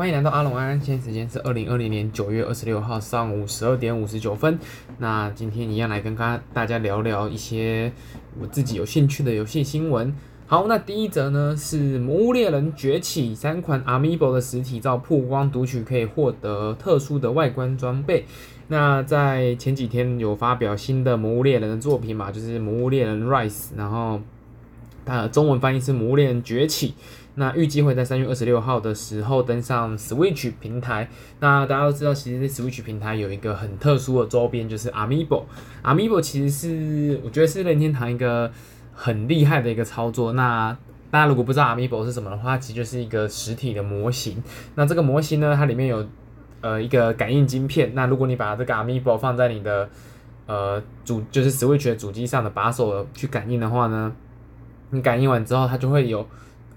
欢迎来到阿龙安安，现在时间是二零二零年九月二十六号上午十二点五十九分。那今天一样来跟大家聊聊一些我自己有兴趣的游戏新闻。好，那第一则呢是《魔物猎人崛起》三款 Amiibo 的实体照曝光，读取可以获得特殊的外观装备。那在前几天有发表新的《魔物猎人》的作品嘛，就是《魔物猎人 Rise》，然后它的中文翻译是《魔物猎人崛起》。那预计会在三月二十六号的时候登上 Switch 平台。那大家都知道，其实 Switch 平台有一个很特殊的周边，就是 Amiibo。Amiibo 其实是我觉得是任天堂一个很厉害的一个操作。那大家如果不知道 Amiibo 是什么的话，其实就是一个实体的模型。那这个模型呢，它里面有呃一个感应晶片。那如果你把这个 Amiibo 放在你的呃主就是 Switch 的主机上的把手去感应的话呢，你感应完之后，它就会有。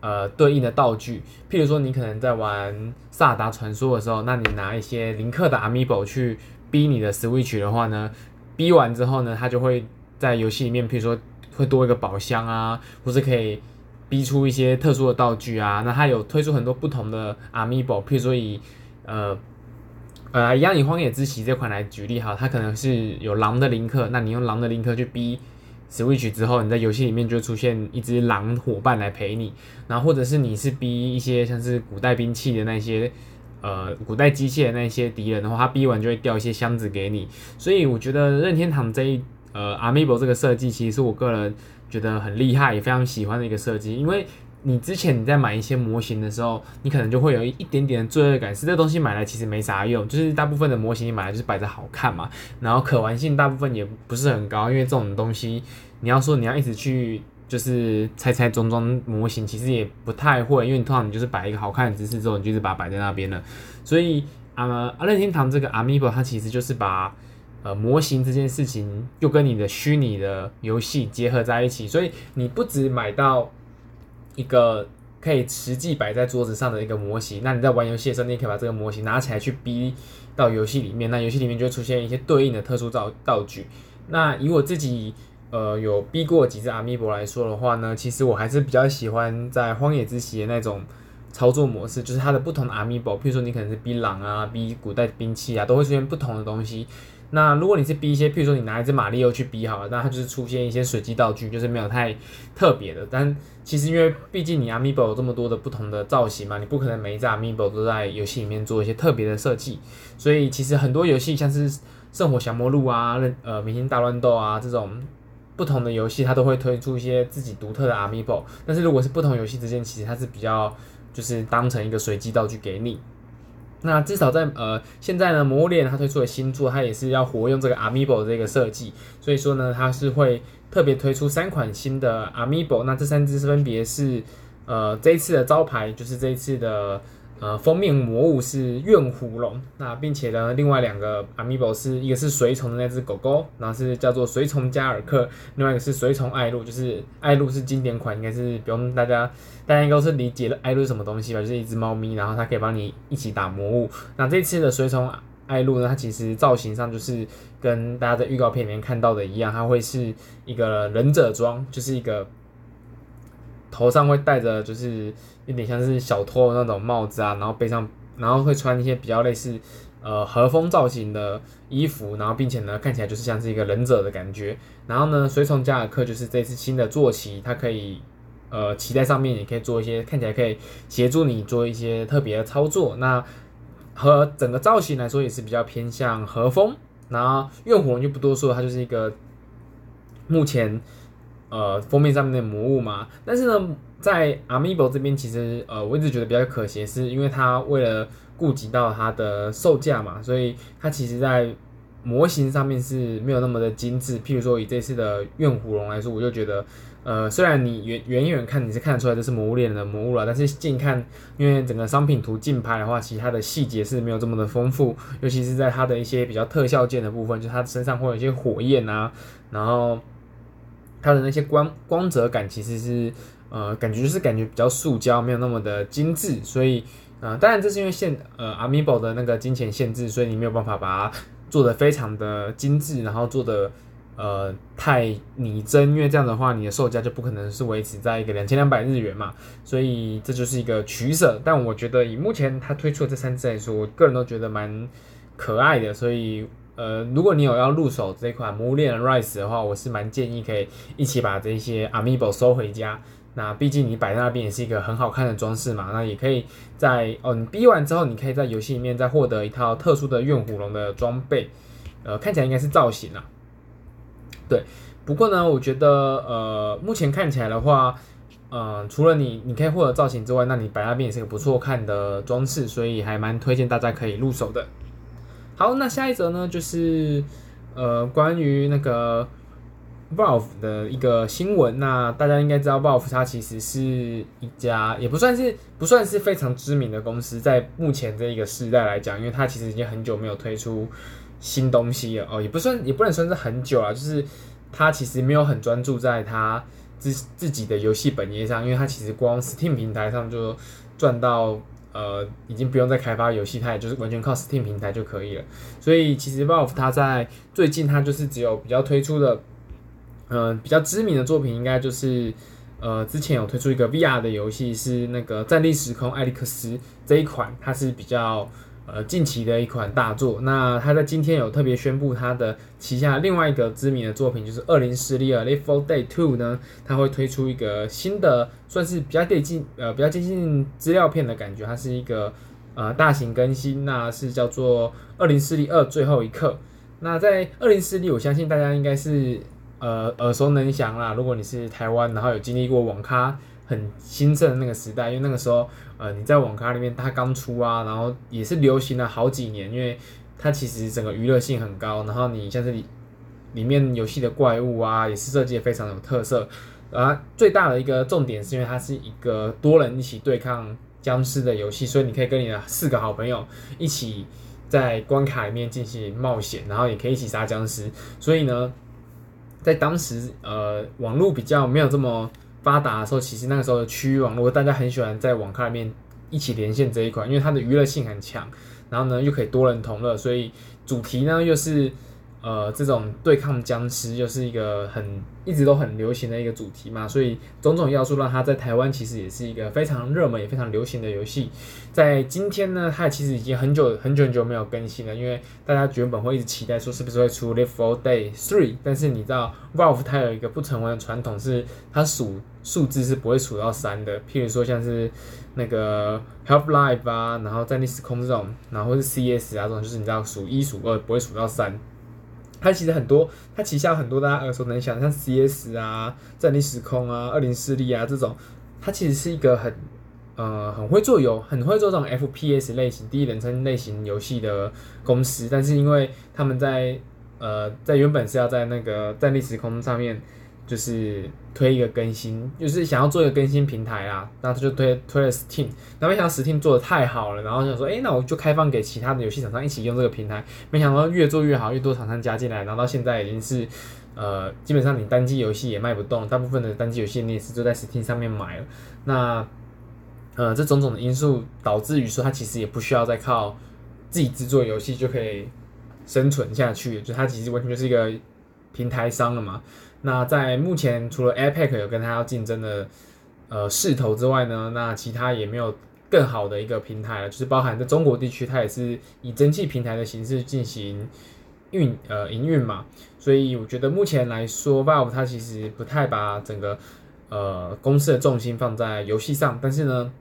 呃，对应的道具，譬如说你可能在玩《萨达传说》的时候，那你拿一些林克的 Amiibo 去逼你的 Switch 的话呢，逼完之后呢，它就会在游戏里面，譬如说会多一个宝箱啊，或是可以逼出一些特殊的道具啊。那它有推出很多不同的 Amiibo，譬如说以呃呃，一样以《荒野之息》这款来举例哈，它可能是有狼的林克，那你用狼的林克去逼。Switch 之后，你在游戏里面就出现一只狼伙伴来陪你，然后或者是你是逼一些像是古代兵器的那些，呃，古代机械的那些敌人的话，他逼完就会掉一些箱子给你。所以我觉得任天堂这一呃 Amiibo 这个设计，其实是我个人觉得很厉害，也非常喜欢的一个设计，因为。你之前你在买一些模型的时候，你可能就会有一点点的罪恶感，是这东西买来其实没啥用，就是大部分的模型你买来就是摆着好看嘛，然后可玩性大部分也不是很高，因为这种东西你要说你要一直去就是拆拆装装模型，其实也不太会，因为你通常你就是摆一个好看的姿势之后，你就是把它摆在那边了。所以啊，任天堂这个 Amiibo 它其实就是把呃模型这件事情又跟你的虚拟的游戏结合在一起，所以你不只买到。一个可以实际摆在桌子上的一个模型，那你在玩游戏的时候，你可以把这个模型拿起来去逼到游戏里面，那游戏里面就会出现一些对应的特殊道道具。那以我自己呃有逼过几只 Amiibo 来说的话呢，其实我还是比较喜欢在荒野之息的那种操作模式，就是它的不同的 Amiibo，譬如说你可能是逼狼啊，逼古代兵器啊，都会出现不同的东西。那如果你是逼一些，譬如说你拿一只马里奥去逼好了，那它就是出现一些随机道具，就是没有太特别的。但其实因为毕竟你 Amiibo 有这么多的不同的造型嘛，你不可能每一只 Amiibo 都在游戏里面做一些特别的设计。所以其实很多游戏像是《圣火降魔录》啊、呃《明星大乱斗》啊这种不同的游戏，它都会推出一些自己独特的 Amiibo。但是如果是不同游戏之间，其实它是比较就是当成一个随机道具给你。那至少在呃现在呢，魔物猎人它推出的新作，它也是要活用这个 Amibo 这个设计，所以说呢，它是会特别推出三款新的 Amiibo。那这三只是分别是呃这一次的招牌，就是这一次的。呃，封面魔物是怨虎龙，那并且呢，另外两个 Amiibo 是一个是随从的那只狗狗，然后是叫做随从加尔克，另外一个是随从艾露，就是艾露是经典款，应该是不用大家，大家应该都是理解了艾露是什么东西吧，就是一只猫咪，然后它可以帮你一起打魔物。那这次的随从艾露呢，它其实造型上就是跟大家在预告片里面看到的一样，它会是一个忍者装，就是一个。头上会戴着就是有点像是小偷的那种帽子啊，然后背上，然后会穿一些比较类似呃和风造型的衣服，然后并且呢看起来就是像是一个忍者的感觉。然后呢，随从加尔克就是这次新的坐骑，它可以呃骑在上面，也可以做一些看起来可以协助你做一些特别的操作。那和整个造型来说也是比较偏向和风。然后怨虎就不多说，它就是一个目前。呃，封面上面的魔物嘛，但是呢，在 Amiibo 这边，其实呃，我一直觉得比较可惜，是因为它为了顾及到它的售价嘛，所以它其实在模型上面是没有那么的精致。譬如说以这次的怨虎龙来说，我就觉得，呃，虽然你远远远看你是看得出来这是魔物猎人的魔物了，但是近看，因为整个商品图近拍的话，其实它的细节是没有这么的丰富，尤其是在它的一些比较特效件的部分，就它身上会有一些火焰啊，然后。它的那些光光泽感其实是，呃，感觉就是感觉比较塑胶，没有那么的精致，所以，呃，当然这是因为限，呃，Amiibo 的那个金钱限制，所以你没有办法把它做得非常的精致，然后做得呃太拟真，因为这样的话你的售价就不可能是维持在一个两千两百日元嘛，所以这就是一个取舍。但我觉得以目前它推出的这三只来说，我个人都觉得蛮可爱的，所以。呃，如果你有要入手这款《魔物猎人 Rise》的话，我是蛮建议可以一起把这些 Amiibo 收回家。那毕竟你摆在那边也是一个很好看的装饰嘛。那也可以在哦，你逼完之后，你可以在游戏里面再获得一套特殊的怨虎龙的装备。呃，看起来应该是造型啊。对，不过呢，我觉得呃，目前看起来的话，呃，除了你你可以获得造型之外，那你摆那边也是个不错看的装饰，所以还蛮推荐大家可以入手的。好，那下一则呢，就是呃，关于那个 Valve 的一个新闻。那大家应该知道，Valve 它其实是一家也不算是不算是非常知名的公司，在目前这一个时代来讲，因为它其实已经很久没有推出新东西了哦，也不算也不能算是很久啊，就是它其实没有很专注在它自自己的游戏本业上，因为它其实光 Steam 平台上就赚到。呃，已经不用再开发游戏，它也就是完全靠 Steam 平台就可以了。所以其实 Valve 它在最近它就是只有比较推出的，呃，比较知名的作品应该就是呃之前有推出一个 VR 的游戏是那个《战地时空：艾利克斯》这一款，它是比较。呃，近期的一款大作，那它在今天有特别宣布它的旗下另外一个知名的作品，就是《恶灵诗丽尔 Left 4 Dead 2》呢，它会推出一个新的，算是比较接近呃比较接近资料片的感觉，它是一个呃大型更新，那是叫做《恶灵诗丽二最后一刻》。那在《恶灵诗丽》，我相信大家应该是呃耳熟能详啦。如果你是台湾，然后有经历过网咖。很兴盛的那个时代，因为那个时候，呃，你在网咖里面，它刚出啊，然后也是流行了好几年，因为它其实整个娱乐性很高，然后你像这里里面游戏的怪物啊，也是设计的非常有特色，啊，最大的一个重点是因为它是一个多人一起对抗僵尸的游戏，所以你可以跟你的四个好朋友一起在关卡里面进行冒险，然后也可以一起杀僵尸，所以呢，在当时，呃，网络比较没有这么。发达的时候，其实那个时候的区域网络，大家很喜欢在网咖里面一起连线这一款，因为它的娱乐性很强，然后呢又可以多人同乐，所以主题呢又是。呃，这种对抗僵尸又是一个很一直都很流行的一个主题嘛，所以种种要素让它在台湾其实也是一个非常热门也非常流行的游戏。在今天呢，它其实已经很久很久很久没有更新了，因为大家原本会一直期待说是不是会出 Left 4 Dead 3，但是你知道 Valve 它有一个不成文的传统，是它数数字是不会数到三的。譬如说像是那个 Half-Life 啊，然后战栗时空这种，然后是 CS 啊这种，就是你知道数一数二不会数到三。它其实很多，它旗下很多大家耳熟能详，像 CS 啊、战地时空啊、二零四力啊这种，它其实是一个很呃很会做游、很会做这种 FPS 类型、第一人称类型游戏的公司，但是因为他们在呃在原本是要在那个战地时空上面。就是推一个更新，就是想要做一个更新平台啊，那他就推推了 Steam，那没想到 Steam 做的太好了，然后想说，哎、那我就开放给其他的游戏厂商一起用这个平台，没想到越做越好，越多厂商加进来，然后到现在已经是，呃，基本上你单机游戏也卖不动，大部分的单机游戏你也是就在 Steam 上面买了，那，呃，这种种的因素导致于说，它其实也不需要再靠自己制作游戏就可以生存下去，就它其实完全就是一个平台商了嘛。那在目前，除了 Epic 有跟他要竞争的呃势头之外呢，那其他也没有更好的一个平台了。就是包含在中国地区，它也是以蒸汽平台的形式进行运呃营运嘛。所以我觉得目前来说，Valve 它其实不太把整个呃公司的重心放在游戏上，但是呢，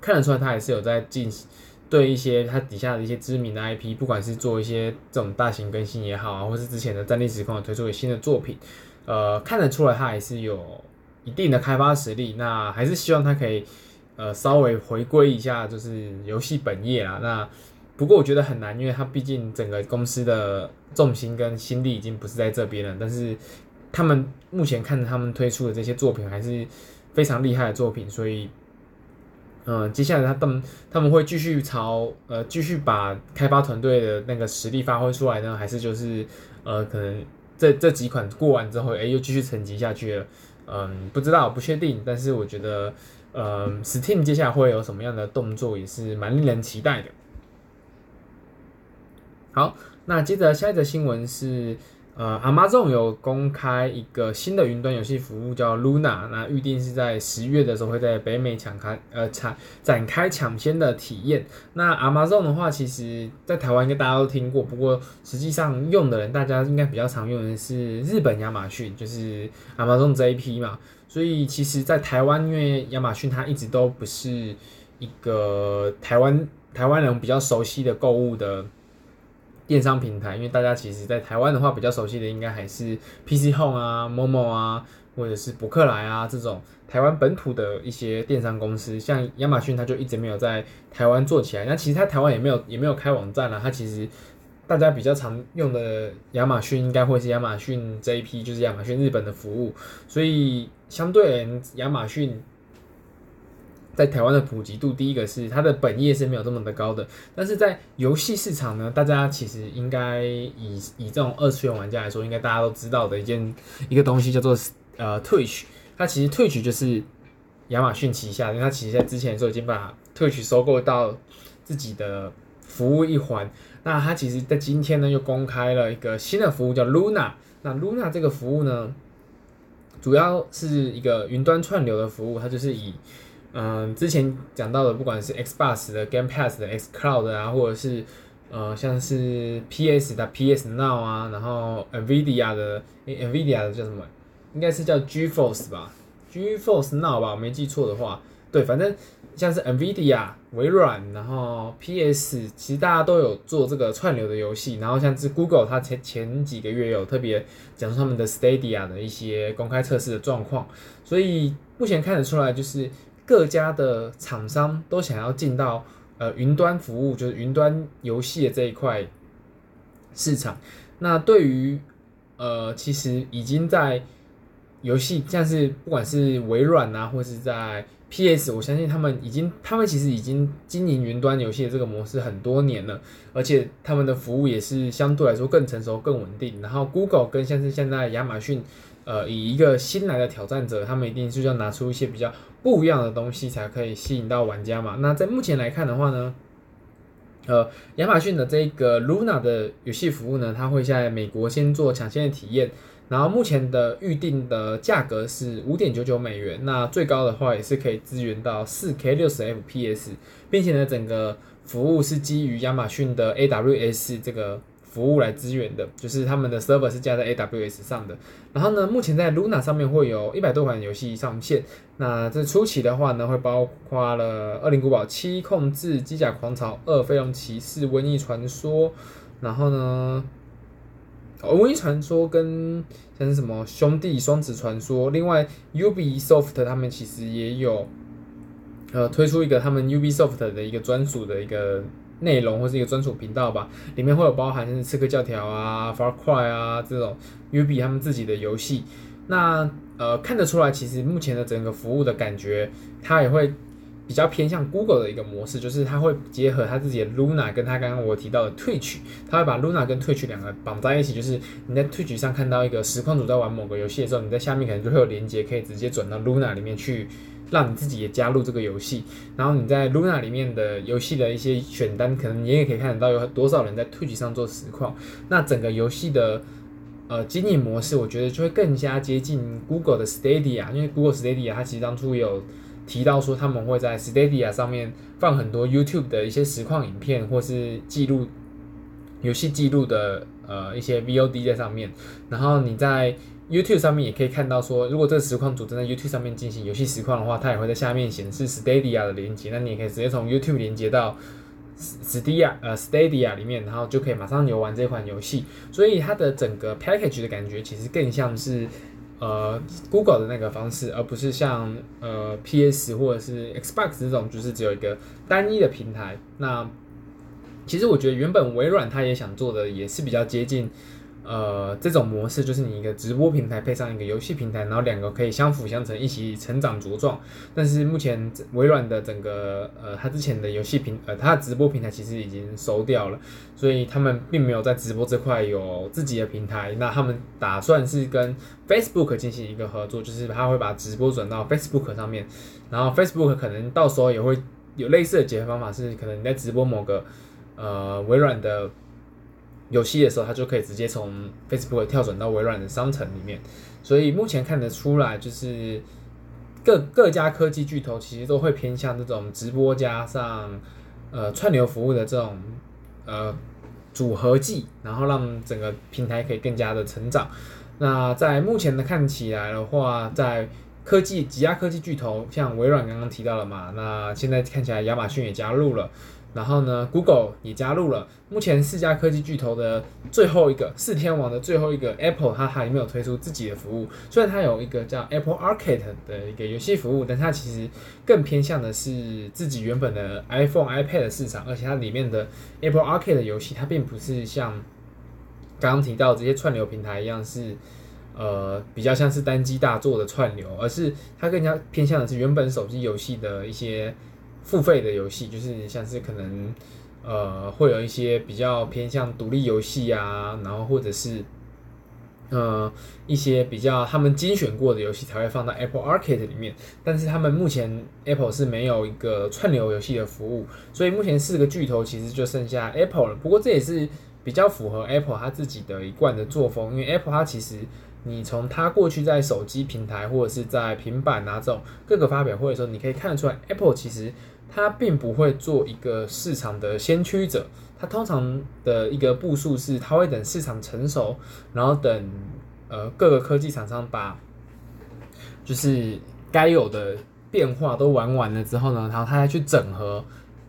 看得出来它还是有在进行对一些它底下的一些知名的 IP，不管是做一些这种大型更新也好啊，或是之前的战栗时空推出一个新的作品。呃，看得出来他还是有一定的开发实力，那还是希望他可以呃稍微回归一下，就是游戏本业啦。那不过我觉得很难，因为他毕竟整个公司的重心跟心力已经不是在这边了。但是他们目前看着他们推出的这些作品还是非常厉害的作品，所以嗯、接下来他他们他们会继续朝呃继续把开发团队的那个实力发挥出来呢，还是就是呃可能。这这几款过完之后，哎，又继续沉寂下去了。嗯，不知道，不确定。但是我觉得，嗯，Steam 接下来会有什么样的动作，也是蛮令人期待的。好，那接着下一则新闻是呃，Amazon 有公开一个新的云端游戏服务叫 Luna，那预定是在十月的时候会在北美抢开呃展展开抢先的体验。那 Amazon 的话，其实在台湾应该大家都听过，不过实际上用的人大家应该比较常用的是日本亚马逊，就是 Amazon JP 嘛。所以其实，在台湾，因为亚马逊它一直都不是一个台湾台湾人比较熟悉的购物的。电商平台，因为大家其实，在台湾的话，比较熟悉的应该还是 PC Home 啊、Momo 啊，或者是博客来啊这种台湾本土的一些电商公司。像亚马逊，它就一直没有在台湾做起来。那其实它台湾也没有也没有开网站了。它其实大家比较常用的亚马逊，应该会是亚马逊 JP，就是亚马逊日本的服务。所以相对而言，亚马逊。在台湾的普及度，第一个是它的本业是没有这么的高的，但是在游戏市场呢，大家其实应该以以这种二次元玩家来说，应该大家都知道的一件一个东西叫做呃 Twitch，它其实 Twitch 就是亚马逊旗下的，因为它其实在之前的时候已经把 Twitch 收购到自己的服务一环，那它其实在今天呢又公开了一个新的服务叫 Luna，那 Luna 这个服务呢，主要是一个云端串流的服务，它就是以嗯，之前讲到的，不管是 Xbox 的 Game Pass 的 X Cloud 啊，或者是呃，像是 PS 的 PS Now 啊，然后 NVIDIA 的、NVIDIA 的叫什么？应该是叫 GeForce 吧，GeForce Now 吧，我没记错的话，对，反正像是 NVIDIA、微软，然后 PS，其实大家都有做这个串流的游戏，然后像是 Google，它前前几个月有特别讲述他们的 Stadia 的一些公开测试的状况，所以目前看得出来就是。各家的厂商都想要进到呃云端服务，就是云端游戏的这一块市场。那对于呃，其实已经在游戏，像是不管是微软啊，或是在 PS，我相信他们已经，他们其实已经经营云端游戏的这个模式很多年了，而且他们的服务也是相对来说更成熟、更稳定。然后 Google 跟像是现在亚马逊。呃，以一个新来的挑战者，他们一定是要拿出一些比较不一样的东西，才可以吸引到玩家嘛。那在目前来看的话呢，呃，亚马逊的这个 Luna 的游戏服务呢，它会在美国先做抢先的体验，然后目前的预定的价格是五点九九美元，那最高的话也是可以支援到四 K 六十 FPS，并且呢，整个服务是基于亚马逊的 AWS 这个。服务来支援的，就是他们的 server 是架在 AWS 上的。然后呢，目前在 Luna 上面会有一百多款游戏上线。那这初期的话呢，会包括了《恶灵古堡七》、《控制》、《机甲狂潮二》、《飞龙骑士》、《瘟疫传说》。然后呢，哦，《瘟疫传说》跟像是什么《兄弟双子传说》。另外，Ubisoft 他们其实也有呃推出一个他们 Ubisoft 的一个专属的一个。内容或是一个专属频道吧，里面会有包含像是刺客教条啊、Far Cry 啊这种 Ubi 他们自己的游戏。那呃看得出来，其实目前的整个服务的感觉，它也会比较偏向 Google 的一个模式，就是它会结合它自己的 Luna 跟它刚刚我提到的 Twitch，它会把 Luna 跟 Twitch 两个绑在一起，就是你在 Twitch 上看到一个实况主在玩某个游戏的时候，你在下面可能就会有连接，可以直接转到 Luna 里面去。让你自己也加入这个游戏，然后你在 Luna 里面的游戏的一些选单，可能你也可以看得到有多少人在 Twitch 上做实况。那整个游戏的呃经营模式，我觉得就会更加接近 Google 的 Stadia，因为 Google Stadia 它其实当初有提到说他们会在 Stadia 上面放很多 YouTube 的一些实况影片，或是记录游戏记录的呃一些 VOD 在上面，然后你在 YouTube 上面也可以看到说，如果这个实况主在 YouTube 上面进行游戏实况的话，它也会在下面显示 Stadia 的连接。那你也可以直接从 YouTube 连接到 Stadia 呃 Stadia 里面，然后就可以马上游玩这款游戏。所以它的整个 package 的感觉其实更像是呃 Google 的那个方式，而不是像呃 PS 或者是 Xbox 这种就是只有一个单一的平台。那其实我觉得原本微软它也想做的也是比较接近。呃，这种模式就是你一个直播平台配上一个游戏平台，然后两个可以相辅相成，一起成长茁壮。但是目前微软的整个呃，它之前的游戏平呃，它的直播平台其实已经收掉了，所以他们并没有在直播这块有自己的平台。那他们打算是跟 Facebook 进行一个合作，就是他会把直播转到 Facebook 上面，然后 Facebook 可能到时候也会有类似的解决方法，是可能你在直播某个呃微软的。游戏的时候，它就可以直接从 Facebook 跳转到微软的商城里面。所以目前看得出来，就是各各家科技巨头其实都会偏向这种直播加上呃串流服务的这种呃组合技，然后让整个平台可以更加的成长。那在目前的看起来的话，在科技几家科技巨头，像微软刚刚提到了嘛，那现在看起来亚马逊也加入了。然后呢，Google 也加入了。目前四家科技巨头的最后一个四天王的最后一个 Apple，它还没有推出自己的服务。虽然它有一个叫 Apple Arcade 的一个游戏服务，但它其实更偏向的是自己原本的 iPhone、iPad 的市场。而且它里面的 Apple Arcade 的游戏，它并不是像刚刚提到这些串流平台一样是呃比较像是单机大作的串流，而是它更加偏向的是原本手机游戏的一些。付费的游戏就是像是可能，呃，会有一些比较偏向独立游戏啊，然后或者是，呃，一些比较他们精选过的游戏才会放到 Apple Arcade 里面。但是他们目前 Apple 是没有一个串流游戏的服务，所以目前四个巨头其实就剩下 Apple 了。不过这也是比较符合 Apple 它自己的一贯的作风，因为 Apple 它其实。你从它过去在手机平台或者是在平板啊这种各个发表会的时候，你可以看得出来，Apple 其实它并不会做一个市场的先驱者，它通常的一个步数是，它会等市场成熟，然后等呃各个科技厂商把就是该有的变化都玩完了之后呢，然后它再去整合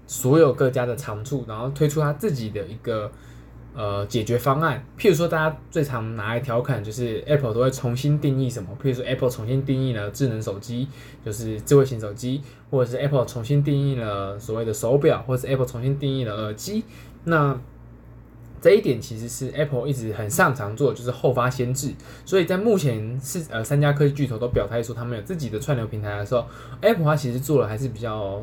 所有各家的长处，然后推出它自己的一个。呃，解决方案，譬如说，大家最常拿来调侃，就是 Apple 都会重新定义什么？譬如说，Apple 重新定义了智能手机，就是智慧型手机，或者是 Apple 重新定义了所谓的手表，或者是 Apple 重新定义了耳机。那这一点其实是 Apple 一直很擅长做，就是后发先至。所以在目前是呃三家科技巨头都表态说他们有自己的串流平台的时候，Apple 它其实做的还是比较。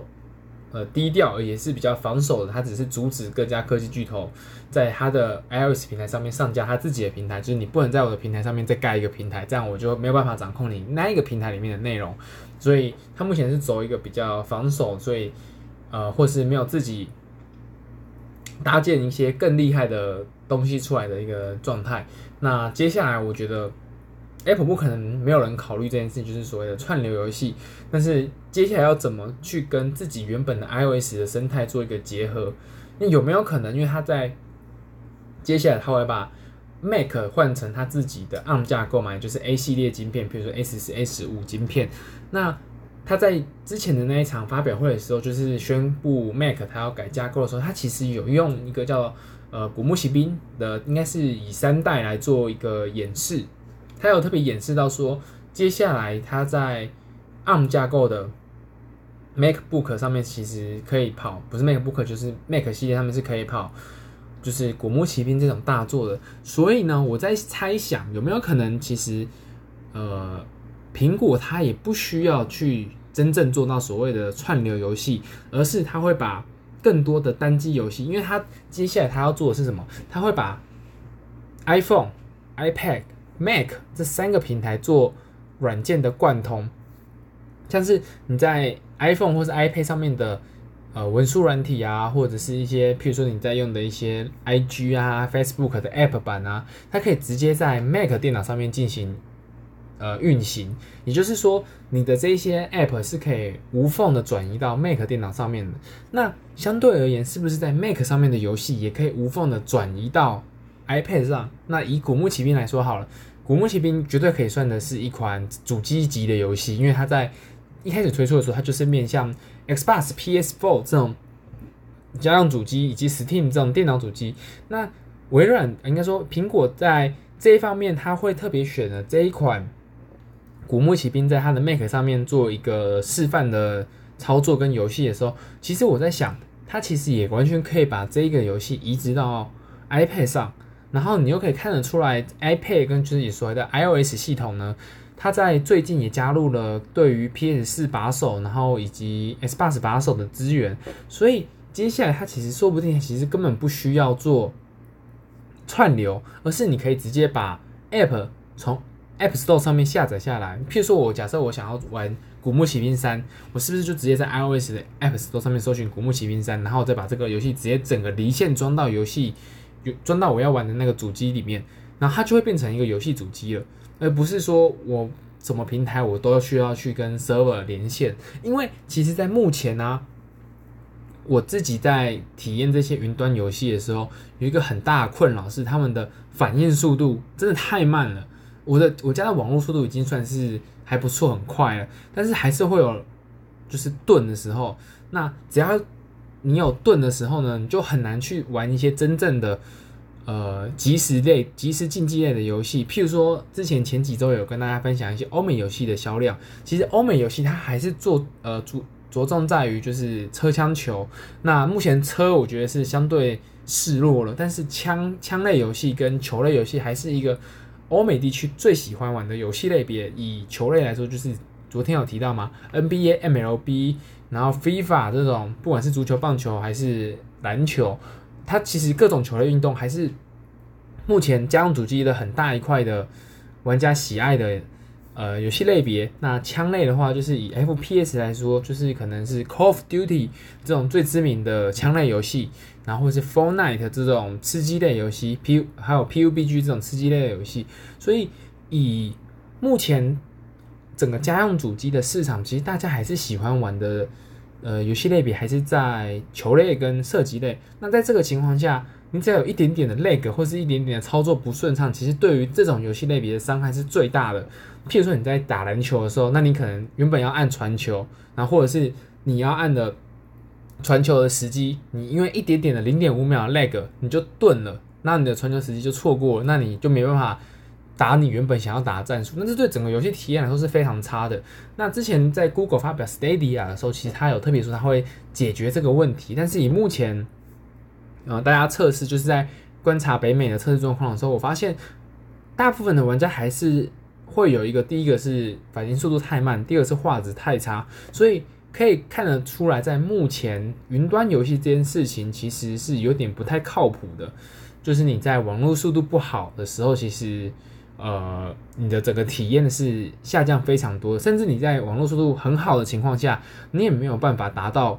呃，低调也是比较防守的，它只是阻止各家科技巨头在它的 iOS 平台上面上架它自己的平台，就是你不能在我的平台上面再盖一个平台，这样我就没有办法掌控你那一个平台里面的内容。所以它目前是走一个比较防守，所以呃，或是没有自己搭建一些更厉害的东西出来的一个状态。那接下来我觉得。Apple 不可能没有人考虑这件事，就是所谓的串流游戏。但是接下来要怎么去跟自己原本的 iOS 的生态做一个结合？那有没有可能？因为他在接下来他会把 Mac 换成他自己的 ARM 架构嘛，就是 A 系列晶片，比如说 A 十、A 十五晶片。那他在之前的那一场发表会的时候，就是宣布 Mac 他要改架构的时候，他其实有用一个叫呃古木骑兵的，应该是以三代来做一个演示。他有特别演示到说，接下来他在 ARM 架构的 MacBook 上面其实可以跑，不是 MacBook 就是 Mac 系列上面是可以跑，就是《古墓奇兵》这种大作的。所以呢，我在猜想有没有可能，其实呃，苹果它也不需要去真正做到所谓的串流游戏，而是它会把更多的单机游戏，因为它接下来它要做的是什么？它会把 iPhone、iPad。Mac 这三个平台做软件的贯通，像是你在 iPhone 或是 iPad 上面的呃文书软体啊，或者是一些譬如说你在用的一些 IG 啊、Facebook 的 App 版啊，它可以直接在 Mac 电脑上面进行呃运行。也就是说，你的这些 App 是可以无缝的转移到 Mac 电脑上面的。那相对而言，是不是在 Mac 上面的游戏也可以无缝的转移到 iPad 上？那以古墓奇兵来说好了。古墓奇兵绝对可以算的是一款主机级的游戏，因为它在一开始推出的时候，它就是面向 Xbox、PS4 这种家用主机以及 Steam 这种电脑主机。那微软应该说苹果在这一方面，它会特别选了这一款古墓奇兵，在它的 Mac 上面做一个示范的操作跟游戏的时候，其实我在想，它其实也完全可以把这个游戏移植到 iPad 上。然后你又可以看得出来，iPad 跟就是你所谓的 iOS 系统呢，它在最近也加入了对于 PS4 把手，然后以及 Xbox 把手的资源。所以接下来它其实说不定其实根本不需要做串流，而是你可以直接把 App 从 App Store 上面下载下来。譬如说我假设我想要玩《古墓奇兵三》，我是不是就直接在 iOS 的 App Store 上面搜寻《古墓奇兵三》，然后再把这个游戏直接整个离线装到游戏？有装到我要玩的那个主机里面，然后它就会变成一个游戏主机了，而不是说我什么平台我都需要去跟 server 连线。因为其实，在目前呢、我自己在体验这些云端游戏的时候，有一个很大的困扰是，他们的反应速度真的太慢了。我的我家的网络速度已经算是还不错，很快了，但是还是会有就是顿的时候。那只要你有盾的时候呢，你就很难去玩一些真正的呃即时类、即时竞技类的游戏。譬如说，之前前几周有跟大家分享一些欧美游戏的销量。其实欧美游戏它还是做呃着着重在于就是车枪球。那目前车我觉得是相对示弱了，但是枪枪类游戏跟球类游戏还是一个欧美地区最喜欢玩的游戏类别。以球类来说，就是昨天有提到吗？NBA、MLB。然后 FIFA 这种，不管是足球、棒球还是篮球，它其实各种球类运动还是目前家用主机的很大一块的玩家喜爱的呃游戏类别。那枪类的话，就是以 FPS 来说，就是可能是 Call of Duty 这种最知名的枪类游戏，然后是 Fortnite 这种吃鸡类游戏，P 还有 PUBG 这种吃鸡类的游戏。所以以目前。整个家用主机的市场，其实大家还是喜欢玩的，呃，游戏类别还是在球类跟射击类。那在这个情况下，你只要有一点点的 lag 或是一点点的操作不顺畅，其实对于这种游戏类别的伤害是最大的。譬如说你在打篮球的时候，那你可能原本要按传球，然后或者是你要按的传球的时机，你因为一点点的零点五秒的 lag，你就顿了，那你的传球时机就错过了，那你就没办法。打你原本想要打的战术，那这对整个游戏体验来说是非常差的。那之前在 Google 发表 Stadia 的时候，其实它有特别说它会解决这个问题。但是以目前，呃，大家测试就是在观察北美的测试状况的时候，我发现大部分的玩家还是会有一个，第一个是反应速度太慢，第二个是画质太差。所以可以看得出来，在目前云端游戏这件事情其实是有点不太靠谱的。就是你在网络速度不好的时候，其实。呃，你的整个体验是下降非常多，甚至你在网络速度很好的情况下，你也没有办法达到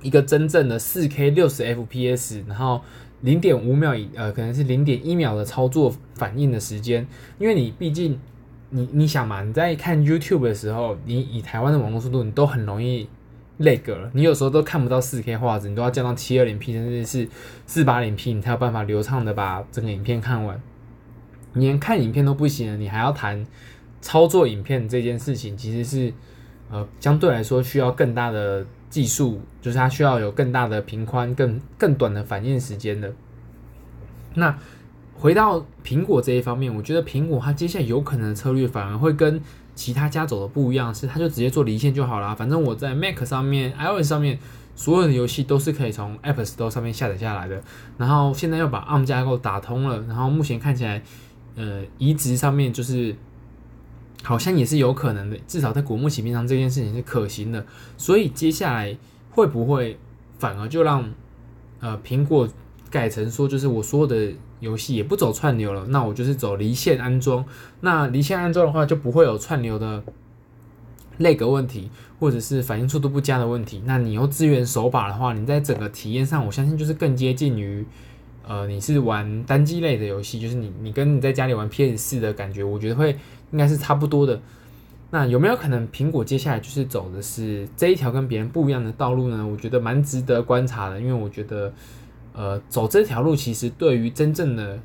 一个真正的四 K 六十 FPS，然后零点五秒以呃，可能是零点一秒的操作反应的时间，因为你毕竟你你想嘛，你在看 YouTube 的时候，你以台湾的网络速度，你都很容易 lag 了，你有时候都看不到四 K 画质，你都要降到七二零 P 甚至是四八零 P，你才有办法流畅的把整个影片看完。你连看影片都不行了，你还要谈操作影片这件事情，其实是呃相对来说需要更大的技术，就是它需要有更大的频宽、更更短的反应时间的。那回到苹果这一方面，我觉得苹果它接下来有可能的策略反而会跟其他家走的不一样，是它就直接做离线就好了。反正我在 Mac 上面、iOS 上面所有的游戏都是可以从 App Store 上面下载下来的。然后现在又把 ARM 架构打通了，然后目前看起来。呃，移植上面就是好像也是有可能的，至少在果木起兵上这件事情是可行的。所以接下来会不会反而就让呃苹果改成说，就是我所有的游戏也不走串流了，那我就是走离线安装。那离线安装的话，就不会有串流的 lag 问题，或者是反应速度不佳的问题。那你又支援手把的话，你在整个体验上，我相信就是更接近于。呃，你是玩单机类的游戏，就是你你跟你在家里玩 PS 四的感觉，我觉得会应该是差不多的。那有没有可能苹果接下来就是走的是这一条跟别人不一样的道路呢？我觉得蛮值得观察的，因为我觉得，呃，走这条路其实对于真正的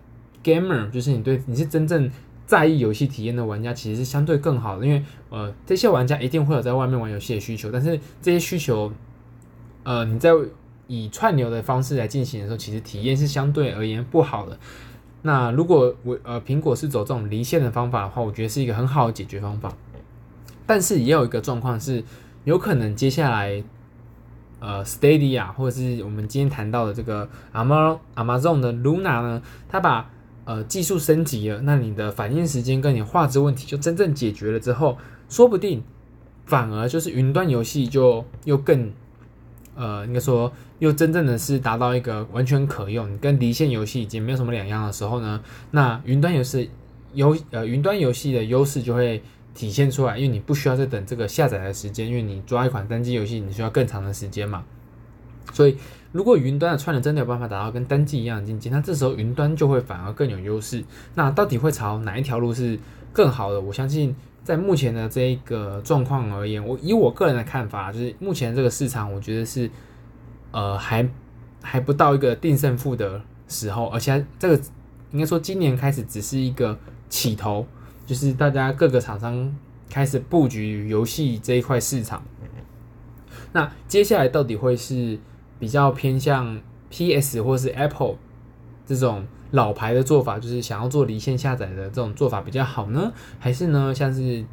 gamer，就是你对你是真正在意游戏体验的玩家，其实是相对更好的，因为呃，这些玩家一定会有在外面玩游戏的需求，但是这些需求，呃，你在。以串流的方式来进行的时候，其实体验是相对而言不好的。那如果我呃苹果是走这种离线的方法的话，我觉得是一个很好的解决方法。但是也有一个状况是，有可能接下来呃 Stadia 或者是我们今天谈到的这个 Amazon 的 Luna 呢，它把呃技术升级了，那你的反应时间跟你画质问题就真正解决了之后，说不定反而就是云端游戏就又更。呃，应该说又真正的是达到一个完全可用，跟离线游戏已经没有什么两样的时候呢，那云端游戏游呃云端游戏的优势就会体现出来，因为你不需要再等这个下载的时间，因为你抓一款单机游戏你需要更长的时间嘛。所以，如果云端的串流真的有办法达到跟单机一样的境界，那这时候云端就会反而更有优势。那到底会朝哪一条路是更好的？我相信，在目前的这一个状况而言，我以我个人的看法，就是目前这个市场，我觉得是呃还还不到一个定胜负的时候，而且这个应该说今年开始只是一个起头，就是大家各个厂商开始布局游戏这一块市场。那接下来到底会是？比较偏向 PS 或是 Apple 这种老牌的做法，就是想要做离线下载的这种做法比较好呢？还是呢，像是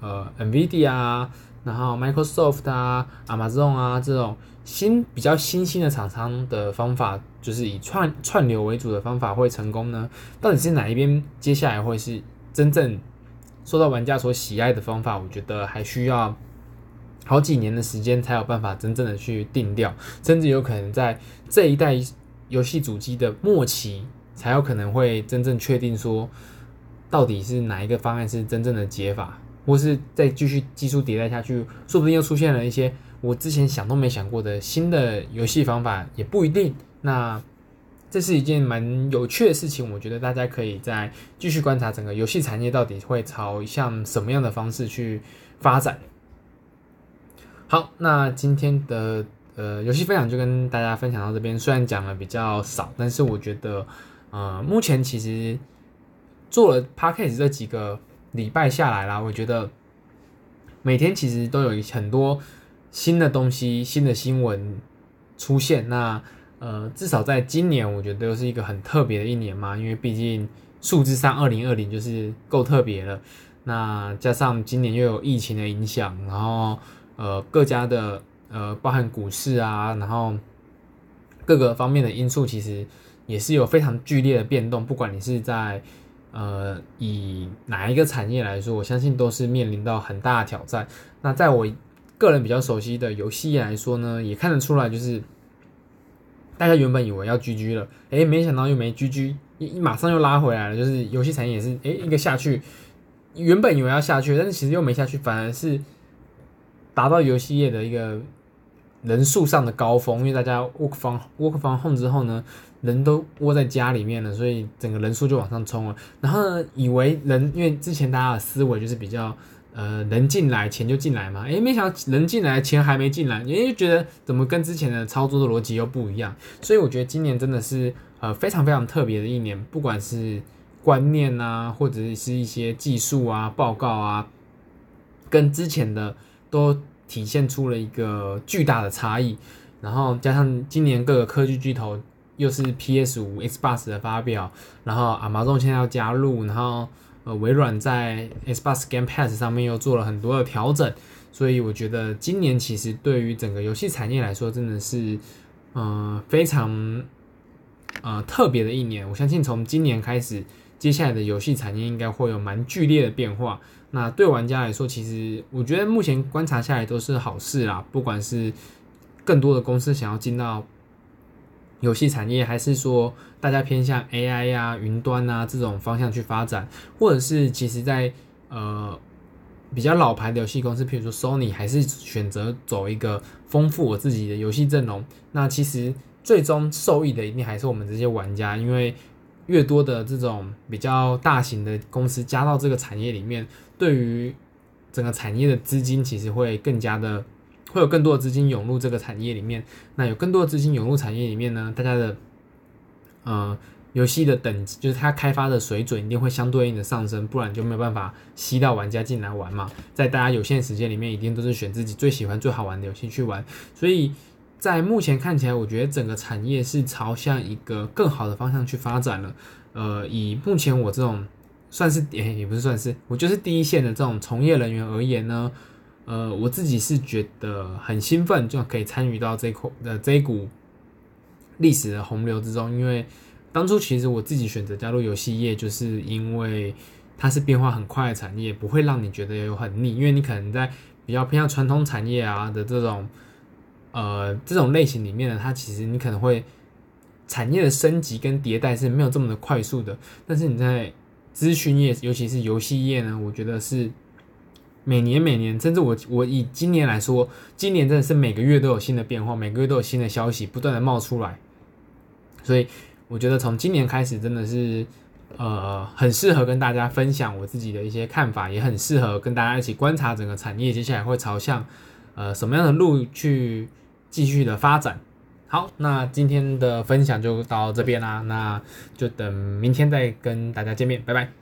呃 NVIDIA 啊，然后 Microsoft 啊、Amazon 啊这种新比较新兴的厂商的方法，就是以串串流为主的方法会成功呢？到底是哪一边接下来会是真正受到玩家所喜爱的方法？我觉得还需要。好几年的时间才有办法真正的去定调，甚至有可能在这一代游戏主机的末期，才有可能会真正确定说，到底是哪一个方案是真正的解法，或是再继续技术迭代下去，说不定又出现了一些我之前想都没想过的新的游戏方法，也不一定。那这是一件蛮有趣的事情，我觉得大家可以再继续观察整个游戏产业到底会朝向什么样的方式去发展。好，那今天的呃游戏分享就跟大家分享到这边。虽然讲的比较少，但是我觉得，呃，目前其实做了 Podcast 这几个礼拜下来啦，我觉得每天其实都有很多新的东西、新的新闻出现。那呃，至少在今年，我觉得又是一个很特别的一年嘛，因为毕竟数字上二零二零就是够特别了。那加上今年又有疫情的影响，然后。呃，各家的呃，包含股市啊，然后各个方面的因素，其实也是有非常剧烈的变动。不管你是在呃以哪一个产业来说，我相信都是面临到很大的挑战。那在我个人比较熟悉的游戏业来说呢，也看得出来，就是大家原本以为要 GG 了，诶，没想到又没 GG，一马上又拉回来了。就是游戏产业也是，诶，一个下去，原本以为要下去，但是其实又没下去，反而是。达到游戏业的一个人数上的高峰，因为大家 work from work from home 之后呢，人都窝在家里面了，所以整个人数就往上冲了。然后呢，以为人，因为之前大家的思维就是比较，呃，人进来钱就进来嘛，诶，没想到人进来钱还没进来，也就觉得怎么跟之前的操作的逻辑又不一样。所以我觉得今年真的是呃非常非常特别的一年，不管是观念啊，或者是一些技术啊、报告啊，跟之前的。都体现出了一个巨大的差异，然后加上今年各个科技巨头又是 PS 五、Xbox 的发表，然后 Amazon 现在要加入，然后呃微软在 Xbox Game Pass 上面又做了很多的调整，所以我觉得今年其实对于整个游戏产业来说，真的是呃非常呃特别的一年。我相信从今年开始，接下来的游戏产业应该会有蛮剧烈的变化。那对玩家来说，其实我觉得目前观察下来都是好事啦。不管是更多的公司想要进到游戏产业，还是说大家偏向 AI 呀、啊、云端啊这种方向去发展，或者是其实在呃比较老牌的游戏公司，譬如说 Sony，还是选择走一个丰富我自己的游戏阵容。那其实最终受益的一定还是我们这些玩家，因为越多的这种比较大型的公司加到这个产业里面。对于整个产业的资金，其实会更加的，会有更多的资金涌入这个产业里面。那有更多的资金涌入产业里面呢，大家的呃游戏的等级，就是它开发的水准一定会相对应的上升，不然就没有办法吸到玩家进来玩嘛。在大家有限时间里面，一定都是选自己最喜欢、最好玩的游戏去玩。所以在目前看起来，我觉得整个产业是朝向一个更好的方向去发展了。呃，以目前我这种。算是也 也不是算是，我就是第一线的这种从业人员而言呢，呃，我自己是觉得很兴奋，就可以参与到这口的这一股历史的洪流之中。因为当初其实我自己选择加入游戏业，就是因为它是变化很快的产业，不会让你觉得有很腻。因为你可能在比较偏向传统产业啊的这种呃这种类型里面呢，它其实你可能会产业的升级跟迭代是没有这么的快速的，但是你在资讯业，尤其是游戏业呢，我觉得是每年每年，甚至我我以今年来说，今年真的是每个月都有新的变化，每个月都有新的消息不断的冒出来，所以我觉得从今年开始真的是呃很适合跟大家分享我自己的一些看法，也很适合跟大家一起观察整个产业接下来会朝向呃什么样的路去继续的发展。好，那今天的分享就到这边啦，那就等明天再跟大家见面，拜拜。